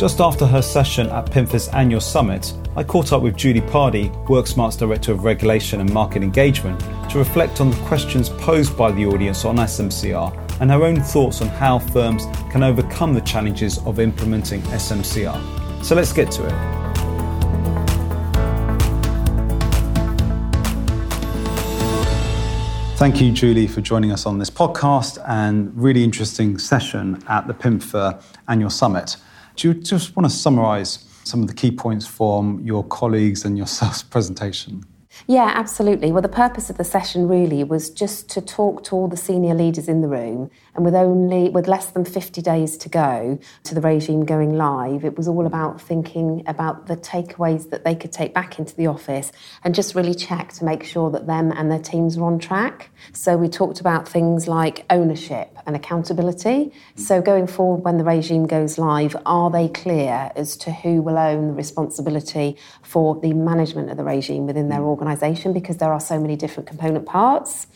Just after her session at PIMFA's annual summit, I caught up with Julie Pardee, WorkSmart's Director of Regulation and Market Engagement, to reflect on the questions posed by the audience on SMCR and her own thoughts on how firms can overcome the challenges of implementing SMCR. So let's get to it. Thank you, Julie, for joining us on this podcast and really interesting session at the PIMFA annual summit. Do you just want to summarize some of the key points from your colleagues and yourself's presentation? Yeah, absolutely. Well, the purpose of the session really was just to talk to all the senior leaders in the room. And with only with less than 50 days to go to the regime going live, it was all about thinking about the takeaways that they could take back into the office and just really check to make sure that them and their teams were on track. So we talked about things like ownership and accountability. So going forward, when the regime goes live, are they clear as to who will own the responsibility for the management of the regime within their organisation? Organisation because there are so many different component parts.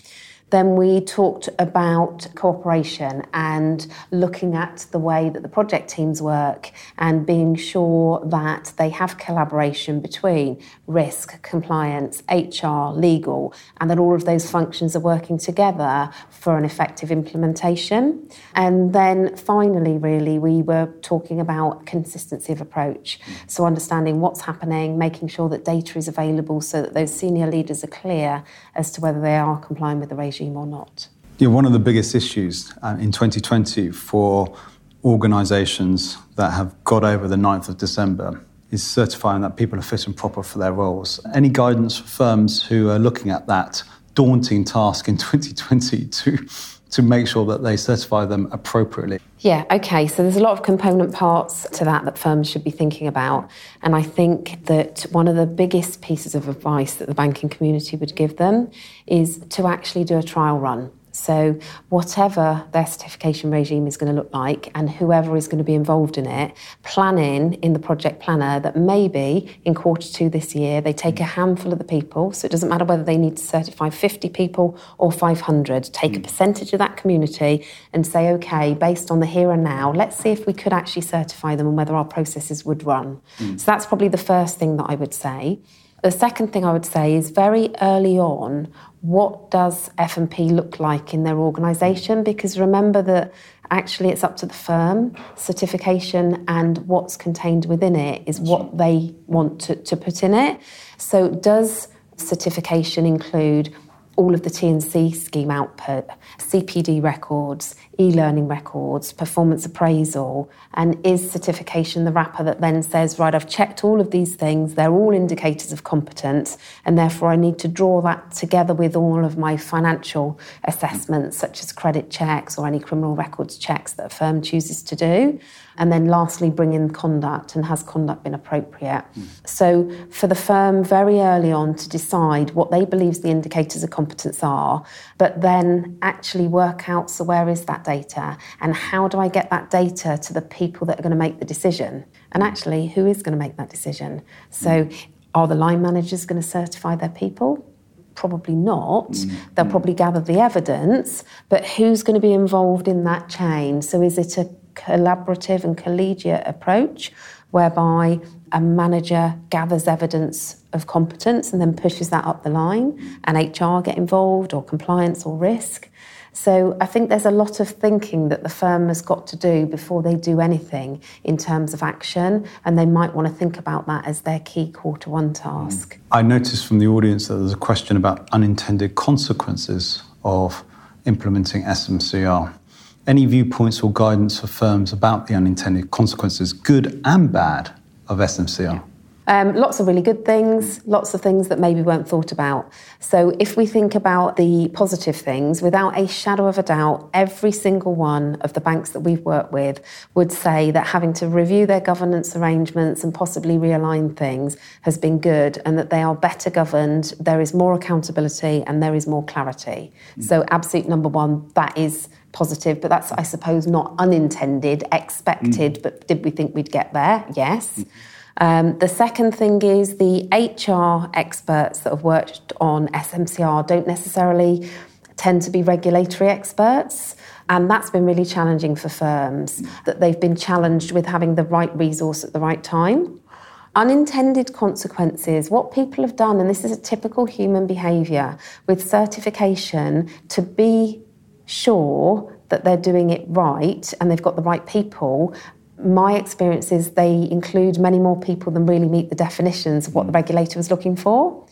Then we talked about cooperation and looking at the way that the project teams work and being sure that they have collaboration between risk, compliance, HR, legal, and that all of those functions are working together for an effective implementation. And then finally, really, we were talking about consistency of approach. So understanding what's happening, making sure that data is available so that those senior leaders are clear as to whether they are complying with the regime regime or not? Yeah, one of the biggest issues uh, in 2020 for organisations that have got over the 9th of December is certifying that people are fit and proper for their roles. Any guidance for firms who are looking at that daunting task in 2020 to to make sure that they certify them appropriately? Yeah, okay. So there's a lot of component parts to that that firms should be thinking about. And I think that one of the biggest pieces of advice that the banking community would give them is to actually do a trial run. So, whatever their certification regime is going to look like, and whoever is going to be involved in it, planning in the project planner that maybe in quarter two this year they take a handful of the people. So, it doesn't matter whether they need to certify 50 people or 500, take mm. a percentage of that community and say, okay, based on the here and now, let's see if we could actually certify them and whether our processes would run. Mm. So, that's probably the first thing that I would say. The second thing I would say is very early on, what does F&P look like in their organisation? Because remember that actually it's up to the firm. Certification and what's contained within it is what they want to, to put in it. So does certification include all of the T&C scheme output, CPD records, e-learning records, performance appraisal, and is certification the wrapper that then says, right, I've checked all of these things, they're all indicators of competence, and therefore I need to draw that together with all of my financial assessments, such as credit checks or any criminal records checks that a firm chooses to do. And then lastly, bring in conduct and has conduct been appropriate? Mm. So for the firm very early on to decide what they believe the indicators of competence are, but then actually work out so where is that data and how do I get that data to the people that are going to make the decision? And actually, who is going to make that decision? So mm. are the line managers going to certify their people? Probably not. Mm. They'll probably gather the evidence, but who's going to be involved in that chain? So is it a collaborative and collegiate approach whereby a manager gathers evidence of competence and then pushes that up the line, and HR get involved, or compliance or risk. So I think there's a lot of thinking that the firm has got to do before they do anything in terms of action, and they might want to think about that as their key quarter one task. I noticed from the audience that there's a question about unintended consequences of implementing SMCR. Any viewpoints or guidance for firms about the unintended consequences, good and bad, of SMCR? Um, lots of really good things, lots of things that maybe weren't thought about. So, if we think about the positive things, without a shadow of a doubt, every single one of the banks that we've worked with would say that having to review their governance arrangements and possibly realign things has been good and that they are better governed, there is more accountability, and there is more clarity. Mm. So, absolute number one, that is positive, but that's, I suppose, not unintended, expected, mm. but did we think we'd get there? Yes. Mm. Um, the second thing is the HR experts that have worked on SMCR don't necessarily tend to be regulatory experts. And that's been really challenging for firms, that they've been challenged with having the right resource at the right time. Unintended consequences, what people have done, and this is a typical human behaviour with certification to be sure that they're doing it right and they've got the right people. My experience is they include many more people than really meet the definitions of what the regulator was looking for.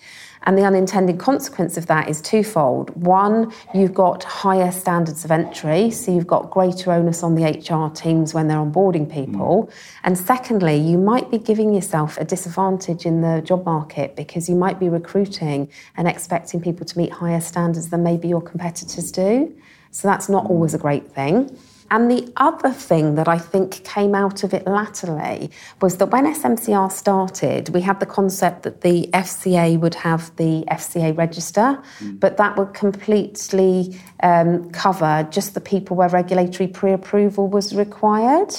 And the unintended consequence of that is twofold. One, you've got higher standards of entry, so you've got greater onus on the HR teams when they're onboarding people. Mm. And secondly, you might be giving yourself a disadvantage in the job market because you might be recruiting and expecting people to meet higher standards than maybe your competitors do. So that's not always a great thing. And the other thing that I think came out of it latterly was that when SMCR started, we had the concept that the FCA would have the FCA register, mm. but that would completely um, cover just the people where regulatory pre approval was required.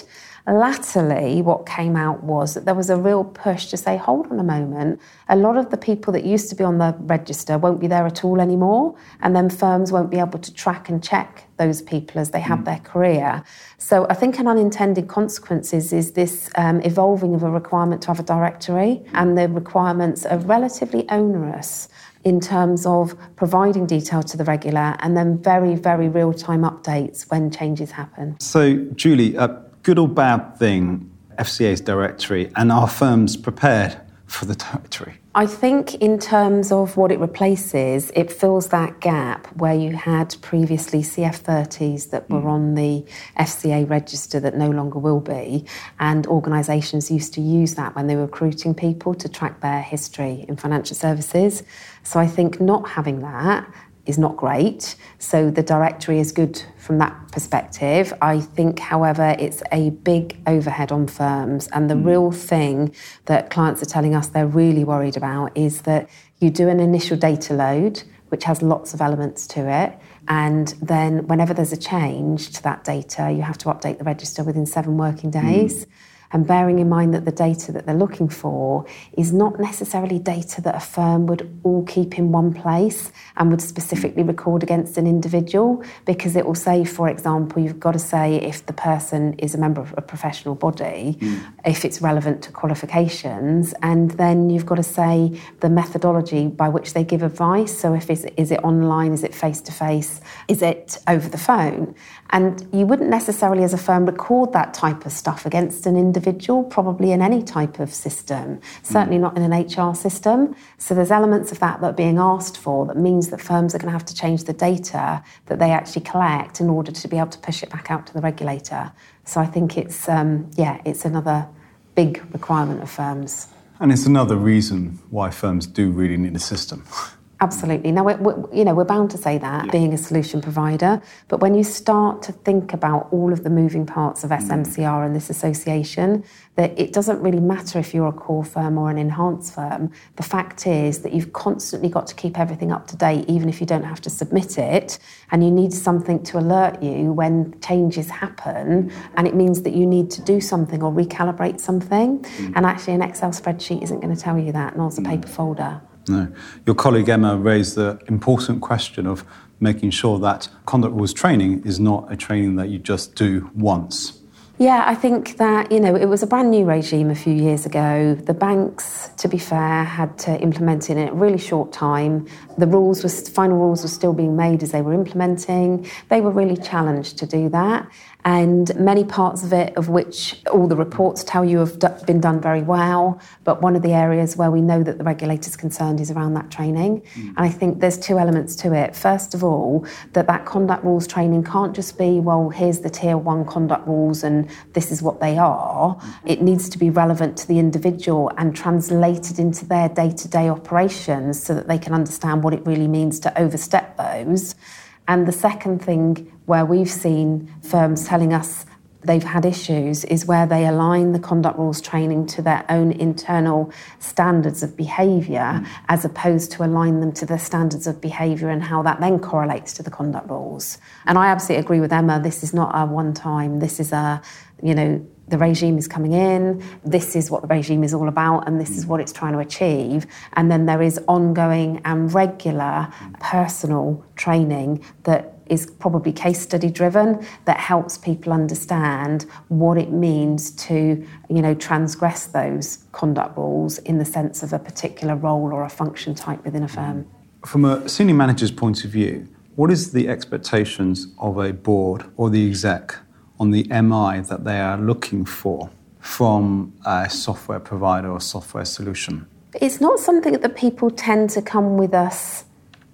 Latterly, what came out was that there was a real push to say, hold on a moment, a lot of the people that used to be on the register won't be there at all anymore, and then firms won't be able to track and check those people as they have mm. their career. So I think an unintended consequence is, is this um, evolving of a requirement to have a directory, and the requirements are relatively onerous in terms of providing detail to the regular and then very, very real time updates when changes happen. So, Julie, uh, good or bad thing, FCA's directory, and are firms prepared for the directory? I think, in terms of what it replaces, it fills that gap where you had previously CF30s that were mm. on the FCA register that no longer will be, and organisations used to use that when they were recruiting people to track their history in financial services. So I think not having that is not great. So the directory is good from that perspective. I think, however, it's a big overhead on firms. And the mm. real thing that clients are telling us they're really worried about is that you do an initial data load, which has lots of elements to it. And then, whenever there's a change to that data, you have to update the register within seven working days. Mm and bearing in mind that the data that they're looking for is not necessarily data that a firm would all keep in one place and would specifically record against an individual because it will say, for example, you've got to say if the person is a member of a professional body, mm. if it's relevant to qualifications, and then you've got to say the methodology by which they give advice. So if it's, is it online, is it face to face, is it over the phone? And you wouldn't necessarily, as a firm, record that type of stuff against an individual, probably in any type of system, certainly not in an HR system. So there's elements of that that are being asked for that means that firms are going to have to change the data that they actually collect in order to be able to push it back out to the regulator. So I think it's, um, yeah, it's another big requirement of firms. And it's another reason why firms do really need a system. Absolutely. Now, we're, we're, you know, we're bound to say that, yeah. being a solution provider. But when you start to think about all of the moving parts of SMCR mm. and this association, that it doesn't really matter if you're a core firm or an enhanced firm. The fact is that you've constantly got to keep everything up to date, even if you don't have to submit it. And you need something to alert you when changes happen. And it means that you need to do something or recalibrate something. Mm. And actually, an Excel spreadsheet isn't going to tell you that, nor is a paper folder. No. Your colleague Emma raised the important question of making sure that conduct rules training is not a training that you just do once. Yeah, I think that, you know, it was a brand new regime a few years ago. The banks, to be fair, had to implement it in a really short time. The rules was final rules were still being made as they were implementing. They were really challenged to do that and many parts of it of which all the reports tell you have been done very well but one of the areas where we know that the regulator's concerned is around that training mm. and i think there's two elements to it first of all that that conduct rules training can't just be well here's the tier 1 conduct rules and this is what they are mm. it needs to be relevant to the individual and translated into their day-to-day operations so that they can understand what it really means to overstep those and the second thing where we've seen firms telling us they've had issues is where they align the conduct rules training to their own internal standards of behaviour mm. as opposed to align them to the standards of behaviour and how that then correlates to the conduct rules. And I absolutely agree with Emma, this is not a one time, this is a, you know, the regime is coming in, this is what the regime is all about, and this is mm. what it's trying to achieve. And then there is ongoing and regular personal training that is probably case study driven that helps people understand what it means to, you know, transgress those conduct rules in the sense of a particular role or a function type within a mm. firm. From a senior manager's point of view, what is the expectations of a board or the exec on the MI that they are looking for from a software provider or software solution? It's not something that people tend to come with us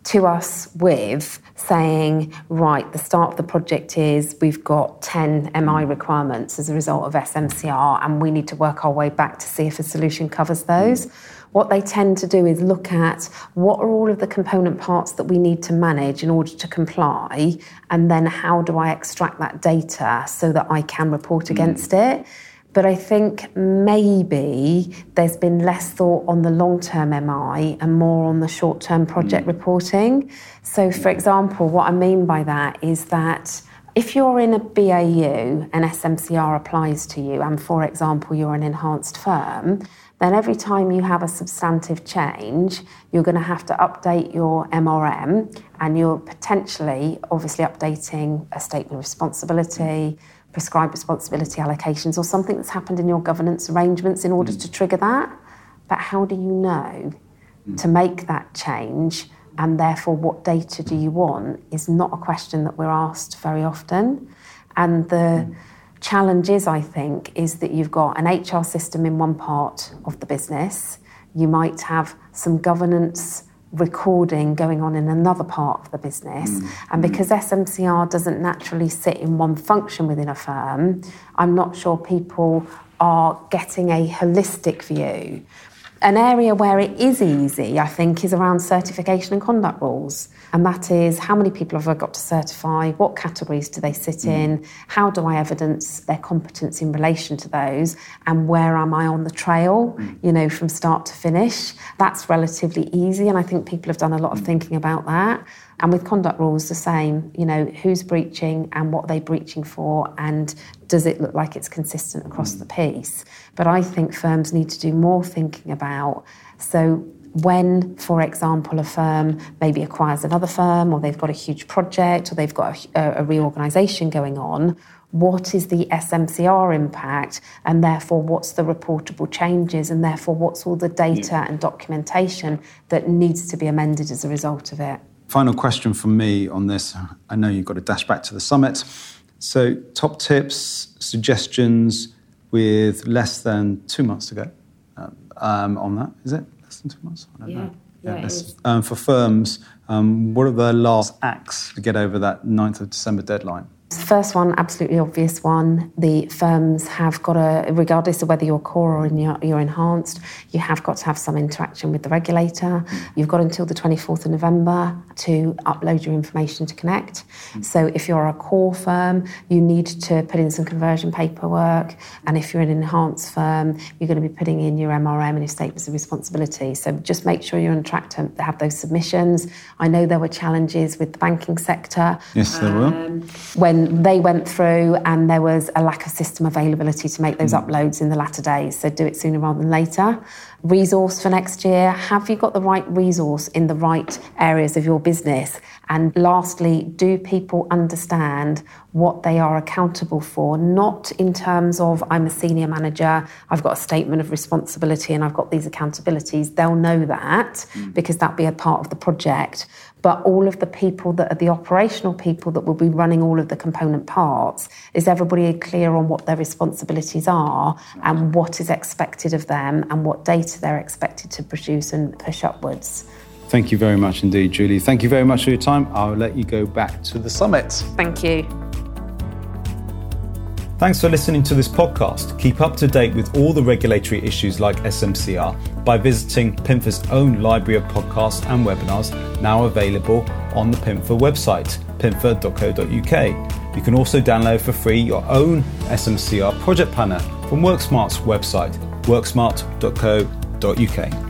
to us with saying, right, the start of the project is we've got 10 MI requirements as a result of SMCR, and we need to work our way back to see if a solution covers those. What they tend to do is look at what are all of the component parts that we need to manage in order to comply, and then how do I extract that data so that I can report mm. against it. But I think maybe there's been less thought on the long term MI and more on the short term project mm. reporting. So, for example, what I mean by that is that if you're in a BAU and SMCR applies to you, and for example, you're an enhanced firm, then every time you have a substantive change, you're going to have to update your MRM and you're potentially, obviously, updating a statement of responsibility, prescribed responsibility allocations, or something that's happened in your governance arrangements in order mm. to trigger that. But how do you know mm. to make that change? And therefore, what data do you want is not a question that we're asked very often. And the mm challenge is, I think, is that you've got an HR system in one part of the business, you might have some governance recording going on in another part of the business. Mm. And because SMCR doesn't naturally sit in one function within a firm, I'm not sure people are getting a holistic view. An area where it is easy, I think, is around certification and conduct rules. And that is how many people have I got to certify? What categories do they sit mm. in? How do I evidence their competence in relation to those? And where am I on the trail, mm. you know, from start to finish? That's relatively easy. And I think people have done a lot of mm. thinking about that. And with conduct rules, the same, you know, who's breaching and what are they breaching for, and does it look like it's consistent across the piece? But I think firms need to do more thinking about. So, when, for example, a firm maybe acquires another firm, or they've got a huge project, or they've got a, a reorganisation going on, what is the SMCR impact, and therefore what's the reportable changes, and therefore what's all the hmm. data yeah. and documentation that needs to be amended as a result of it. Final question from me on this. I know you've got to dash back to the summit. So, top tips, suggestions with less than two months to go um, um, on that, is it? Less than two months? I don't yeah. know. Yeah, yeah um, for firms, um, what are the last acts to get over that 9th of December deadline? The first one, absolutely obvious one, the firms have got to, regardless of whether you're core or you're, you're enhanced, you have got to have some interaction with the regulator. You've got until the 24th of November to upload your information to Connect. So if you're a core firm, you need to put in some conversion paperwork. And if you're an enhanced firm, you're going to be putting in your MRM and your statements of responsibility. So just make sure you're on track to have those submissions. I know there were challenges with the banking sector. Yes, there um, were. When they went through and there was a lack of system availability to make those mm. uploads in the latter days. So do it sooner rather than later. Resource for next year. Have you got the right resource in the right areas of your business? And lastly, do people understand what they are accountable for? Not in terms of I'm a senior manager, I've got a statement of responsibility and I've got these accountabilities. They'll know that mm. because that'll be a part of the project but all of the people that are the operational people that will be running all of the component parts, is everybody clear on what their responsibilities are and what is expected of them and what data they're expected to produce and push upwards? Thank you very much indeed, Julie. Thank you very much for your time. I'll let you go back to the summit. Thank you. Thanks for listening to this podcast. Keep up to date with all the regulatory issues like SMCR by visiting PIMFA's own library of podcasts and webinars now available on the PIMFA website, pimfa.co.uk. You can also download for free your own SMCR project planner from WorkSmart's website, worksmart.co.uk.